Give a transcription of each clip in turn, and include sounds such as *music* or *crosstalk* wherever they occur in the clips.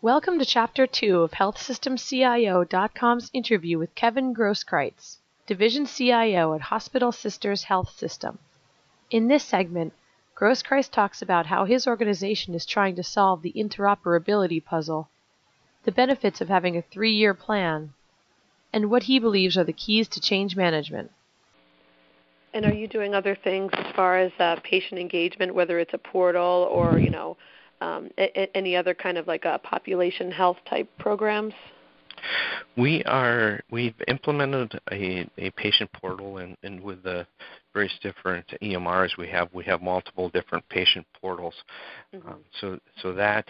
Welcome to Chapter 2 of HealthSystemCIO.com's interview with Kevin Groskreutz, Division CIO at Hospital Sisters Health System. In this segment, Groskreutz talks about how his organization is trying to solve the interoperability puzzle, the benefits of having a three year plan, and what he believes are the keys to change management. And are you doing other things as far as uh, patient engagement, whether it's a portal or you know um, a- any other kind of like a population health type programs? We are we've implemented a, a patient portal and, and with the various different EMRs we have we have multiple different patient portals. Mm-hmm. Um, so so that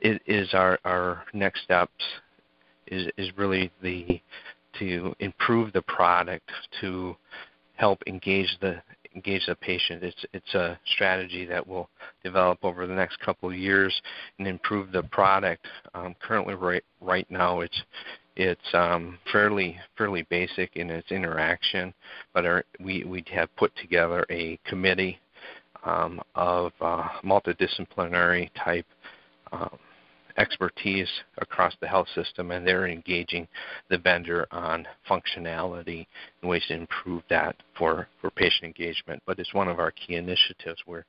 is, is our our next steps is is really the to improve the product to help engage the engage the patient. It's it's a strategy that will develop over the next couple of years and improve the product. Um, currently, right right now, it's it's um, fairly fairly basic in its interaction, but our, we we have put together a committee um, of uh, multidisciplinary type um, expertise across the health system, and they're engaging the vendor on functionality and ways to improve that for, for patient engagement. But it's one of our key initiatives we're,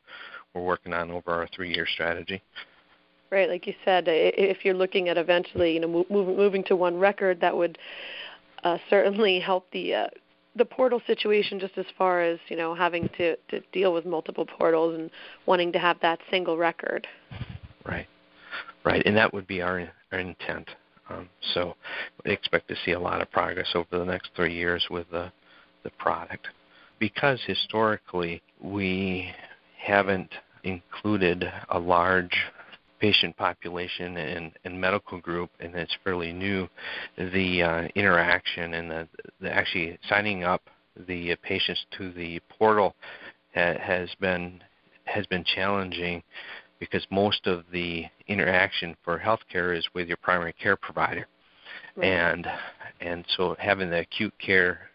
we're working on over our three-year strategy. Right, like you said, if you're looking at eventually, you know, move, moving to one record, that would uh, certainly help the uh, the portal situation just as far as you know having to to deal with multiple portals and wanting to have that single record. Right. Right, and that would be our, our intent. Um, so we expect to see a lot of progress over the next three years with the, the product. Because historically we haven't included a large patient population and, and medical group, and it's fairly new, the uh, interaction and the, the, actually signing up the patients to the portal ha- has been has been challenging because most of the interaction for healthcare is with your primary care provider. Right. And and so having the acute care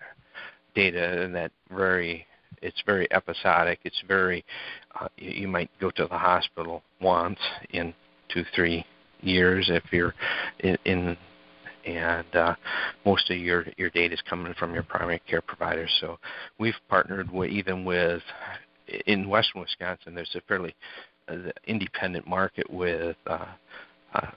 data and that very it's very episodic. It's very uh, you might go to the hospital once in two three years if you're in, in and uh, most of your your data is coming from your primary care provider. So we've partnered with even with in western Wisconsin. There's a fairly the independent market with uh, uh,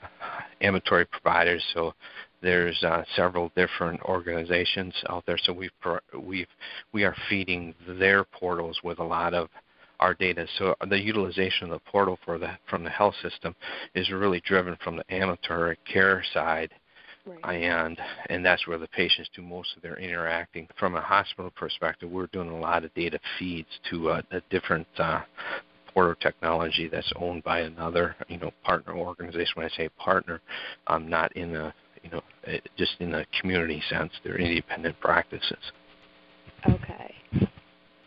ambulatory providers. So there's uh, several different organizations out there. So we've we've we are feeding their portals with a lot of our data. So the utilization of the portal for the from the health system is really driven from the ambulatory care side. Right. And and that's where the patients do most of their interacting. From a hospital perspective, we're doing a lot of data feeds to uh, different uh, portal technology that's owned by another, you know, partner organization. When I say partner, I'm not in a, you know, eh, just in a community sense. They're independent practices. Okay.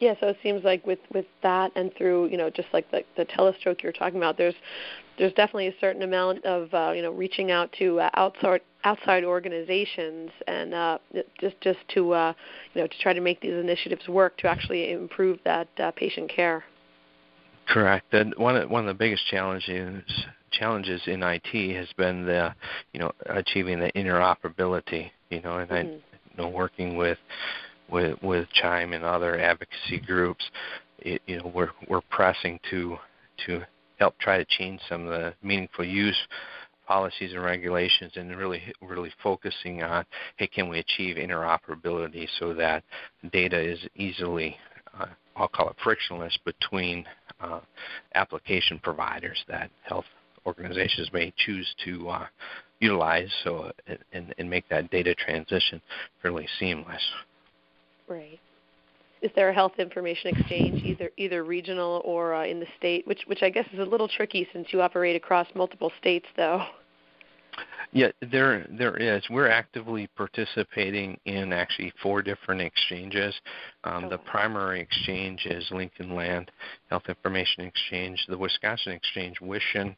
Yeah, so it seems like with with that and through you know just like the the telestroke you're talking about, there's there's definitely a certain amount of uh, you know reaching out to uh, outside outside organizations and uh, just just to uh, you know to try to make these initiatives work to actually improve that uh, patient care. Correct. And one of, one of the biggest challenges challenges in IT has been the you know achieving the interoperability. You know, and mm-hmm. I you know working with with with Chime and other advocacy groups. It, you know, we're we're pressing to to help try to change some of the meaningful use policies and regulations and really really focusing on hey can we achieve interoperability so that data is easily uh, I'll call it frictionless between uh, application providers that health organizations may choose to uh, utilize so uh, and, and make that data transition fairly seamless. Right. Is there a health information exchange, either either regional or uh, in the state, which which I guess is a little tricky since you operate across multiple states, though? *laughs* Yeah, there there is. We're actively participating in actually four different exchanges. Um, oh. The primary exchange is Lincoln Land Health Information Exchange. The Wisconsin Exchange, Wishin.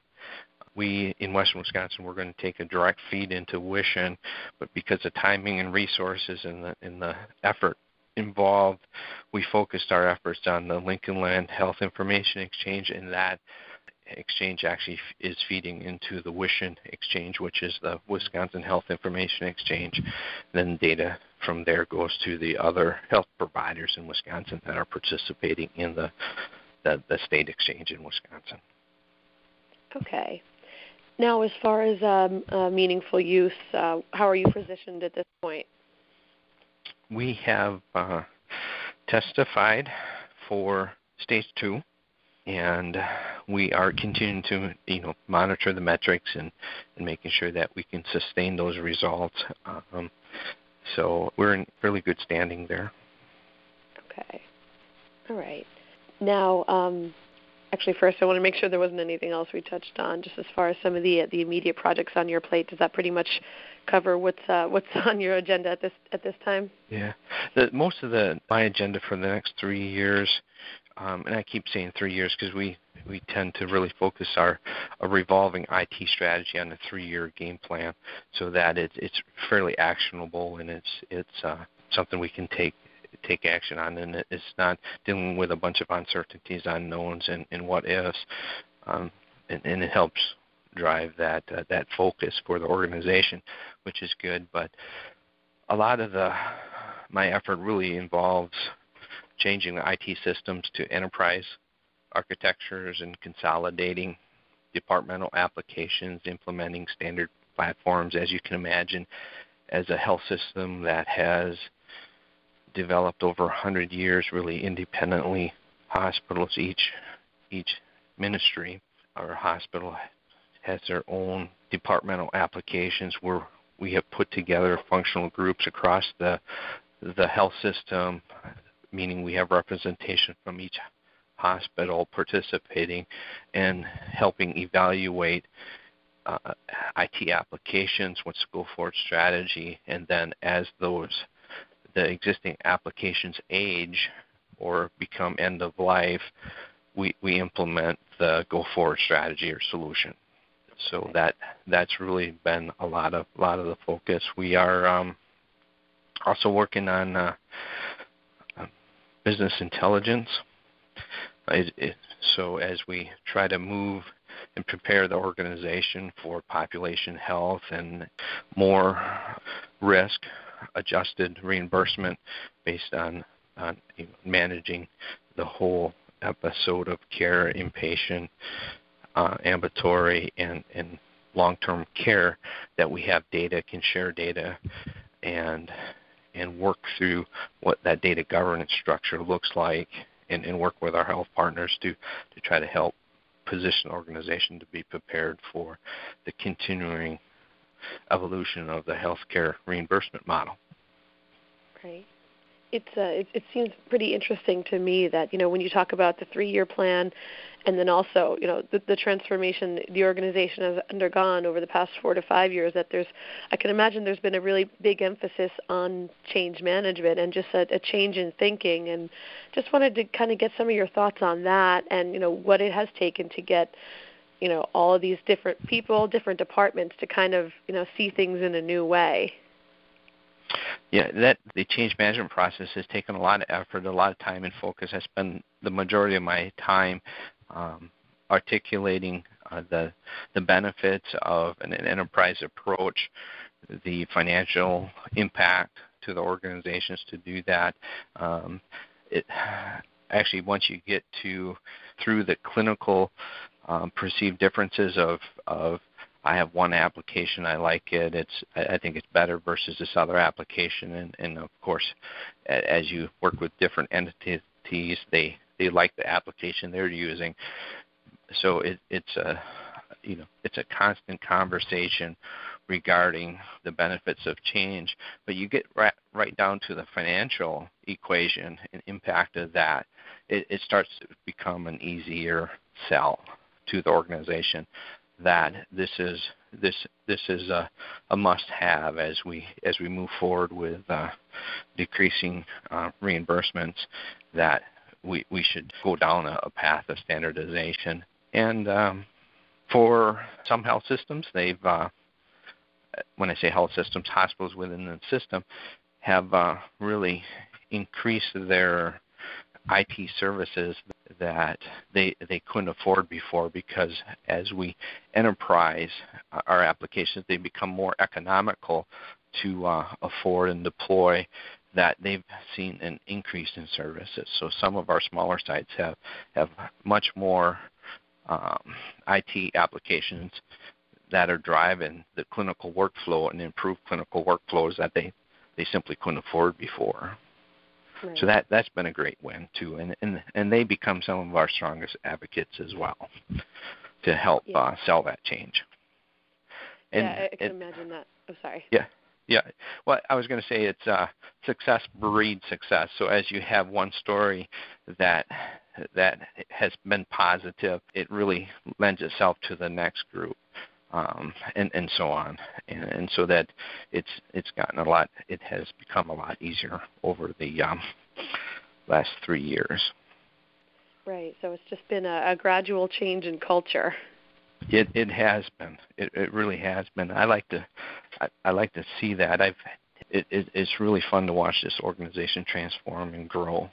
We in Western Wisconsin, we're going to take a direct feed into Wishin, but because of timing and resources and the in the effort involved, we focused our efforts on the Lincoln Land Health Information Exchange, and that exchange actually is feeding into the WISHIN exchange, which is the Wisconsin Health Information Exchange. Then data from there goes to the other health providers in Wisconsin that are participating in the the, the state exchange in Wisconsin. Okay. Now, as far as um, uh, meaningful use, uh, how are you positioned at this point? We have uh, testified for stage two, and we are continuing to you know monitor the metrics and, and making sure that we can sustain those results. Um, so we're in really good standing there. Okay. All right. Now, um, actually, first I want to make sure there wasn't anything else we touched on, just as far as some of the the immediate projects on your plate. Does that pretty much cover what's uh, what's *laughs* on your agenda at this at this time? Yeah, the, most of the my agenda for the next three years, um, and I keep saying three years because we we tend to really focus our a revolving IT strategy on a three-year game plan, so that it's it's fairly actionable and it's it's uh, something we can take take action on, and it's not dealing with a bunch of uncertainties, unknowns, and, and what ifs, um, and, and it helps drive that uh, that focus for the organization, which is good. But a lot of the my effort really involves changing the IT systems to enterprise architectures and consolidating departmental applications, implementing standard platforms. As you can imagine, as a health system that has developed over 100 years really independently. Hospitals, each each ministry or hospital has their own departmental applications where we have put together functional groups across the the health system, meaning we have representation from each hospital participating and helping evaluate uh, IT applications, what's the go forward strategy, and then as those the existing applications age or become end of life, we, we implement the go forward strategy or solution. So that that's really been a lot of lot of the focus. We are um, also working on uh, business intelligence. It, it, so as we try to move and prepare the organization for population health and more risk adjusted reimbursement based on, on managing the whole episode of care, inpatient, uh, ambulatory, and, and long-term care. That we have data, can share data, and and work through what that data governance structure looks like, and, and work with our health partners to to try to help position organization to be prepared for the continuing evolution of the healthcare reimbursement model. Right. It's uh, it, it seems pretty interesting to me that you know when you talk about the three-year plan, and then also you know the, the transformation the organization has undergone over the past four to five years. That there's, I can imagine there's been a really big emphasis on change management and just a, a change in thinking. And just wanted to kind of get some of your thoughts on that, and you know what it has taken to get you know all of these different people, different departments to kind of you know see things in a new way. Yeah, that the change management process has taken a lot of effort, a lot of time and focus. I spend the majority of my time um, articulating uh, the the benefits of an, an enterprise approach, the financial impact to the organizations to do that. Um, it actually once you get to through the clinical um, perceived differences of, of I have one application, I like it, it's I think it's better versus this other application, and, and of course, as you work with different entities, they they like the application they're using, so it, it's a you know it's a constant conversation regarding the benefits of change, but you get right, right down to the financial equation and impact of that, it, it starts to become an easier sell to the organization that this is this this is a, a must-have as we as we move forward with uh, decreasing uh, reimbursements. That we we should go down a, a path of standardization. And um, for some health systems, they've uh, when I say health systems, hospitals within the system have uh, really increased their IT services that they they couldn't afford before because as we enterprise our applications, they become more economical to uh, afford and deploy. That they've seen an increase in services. So some of our smaller sites have have much more um, IT applications that are driving the clinical workflow and improved clinical workflows that they they simply couldn't afford before. Right. So that that's been a great win too, and and and they become some of our strongest advocates as well to help Yeah. uh, sell that change. And yeah, I, can it- imagine that. Oh, sorry. Yeah. Yeah. Well, I was going to say it's uh, success breeds success. So as you have one story that that has been positive, it really lends itself to the next group, um, and and so on, and, and so that it's it's gotten a lot. It has become a lot easier over the um, last three years. Right. So it's just been a, a gradual change in culture. It it has been. It it really has been. I like to I, I like to see that. I've it, it it's really fun to watch this organization transform and grow.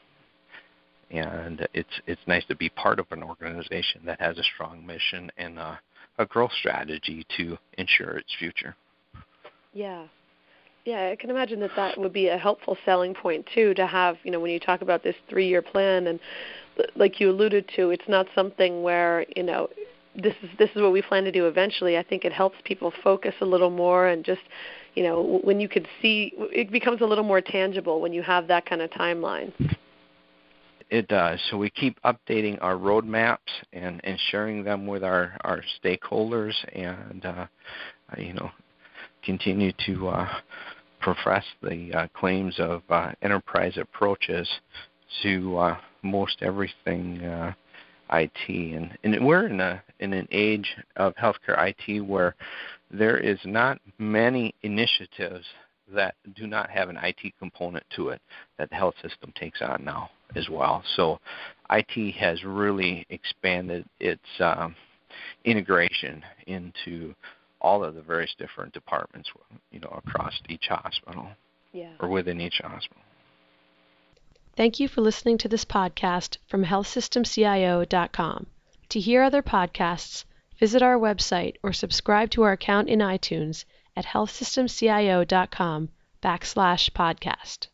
And it's it's nice to be part of an organization that has a strong mission and a, a growth strategy to ensure its future. Yeah. Yeah, I can imagine that that would be a helpful selling point too to have, you know, when you talk about this 3-year plan and like you alluded to, it's not something where, you know, this is this is what we plan to do eventually. I think it helps people focus a little more and just, you know, when you could see it becomes a little more tangible when you have that kind of timeline. It does. So we keep updating our roadmaps and, and sharing them with our, our stakeholders and, uh, you know, continue to uh, profess the uh, claims of uh, enterprise approaches to uh, most everything uh, IT. And, and we're in, a, in an age of healthcare IT where there is not many initiatives that do not have an IT component to it that the health system takes on now as well. So IT has really expanded its um, integration into all of the various different departments, you know, across each hospital Yeah. or within each hospital. Thank you for listening to this podcast from healthsystemcio.com. To hear other podcasts, visit our website or subscribe to our account in iTunes at healthsystemcio.com backslash podcast.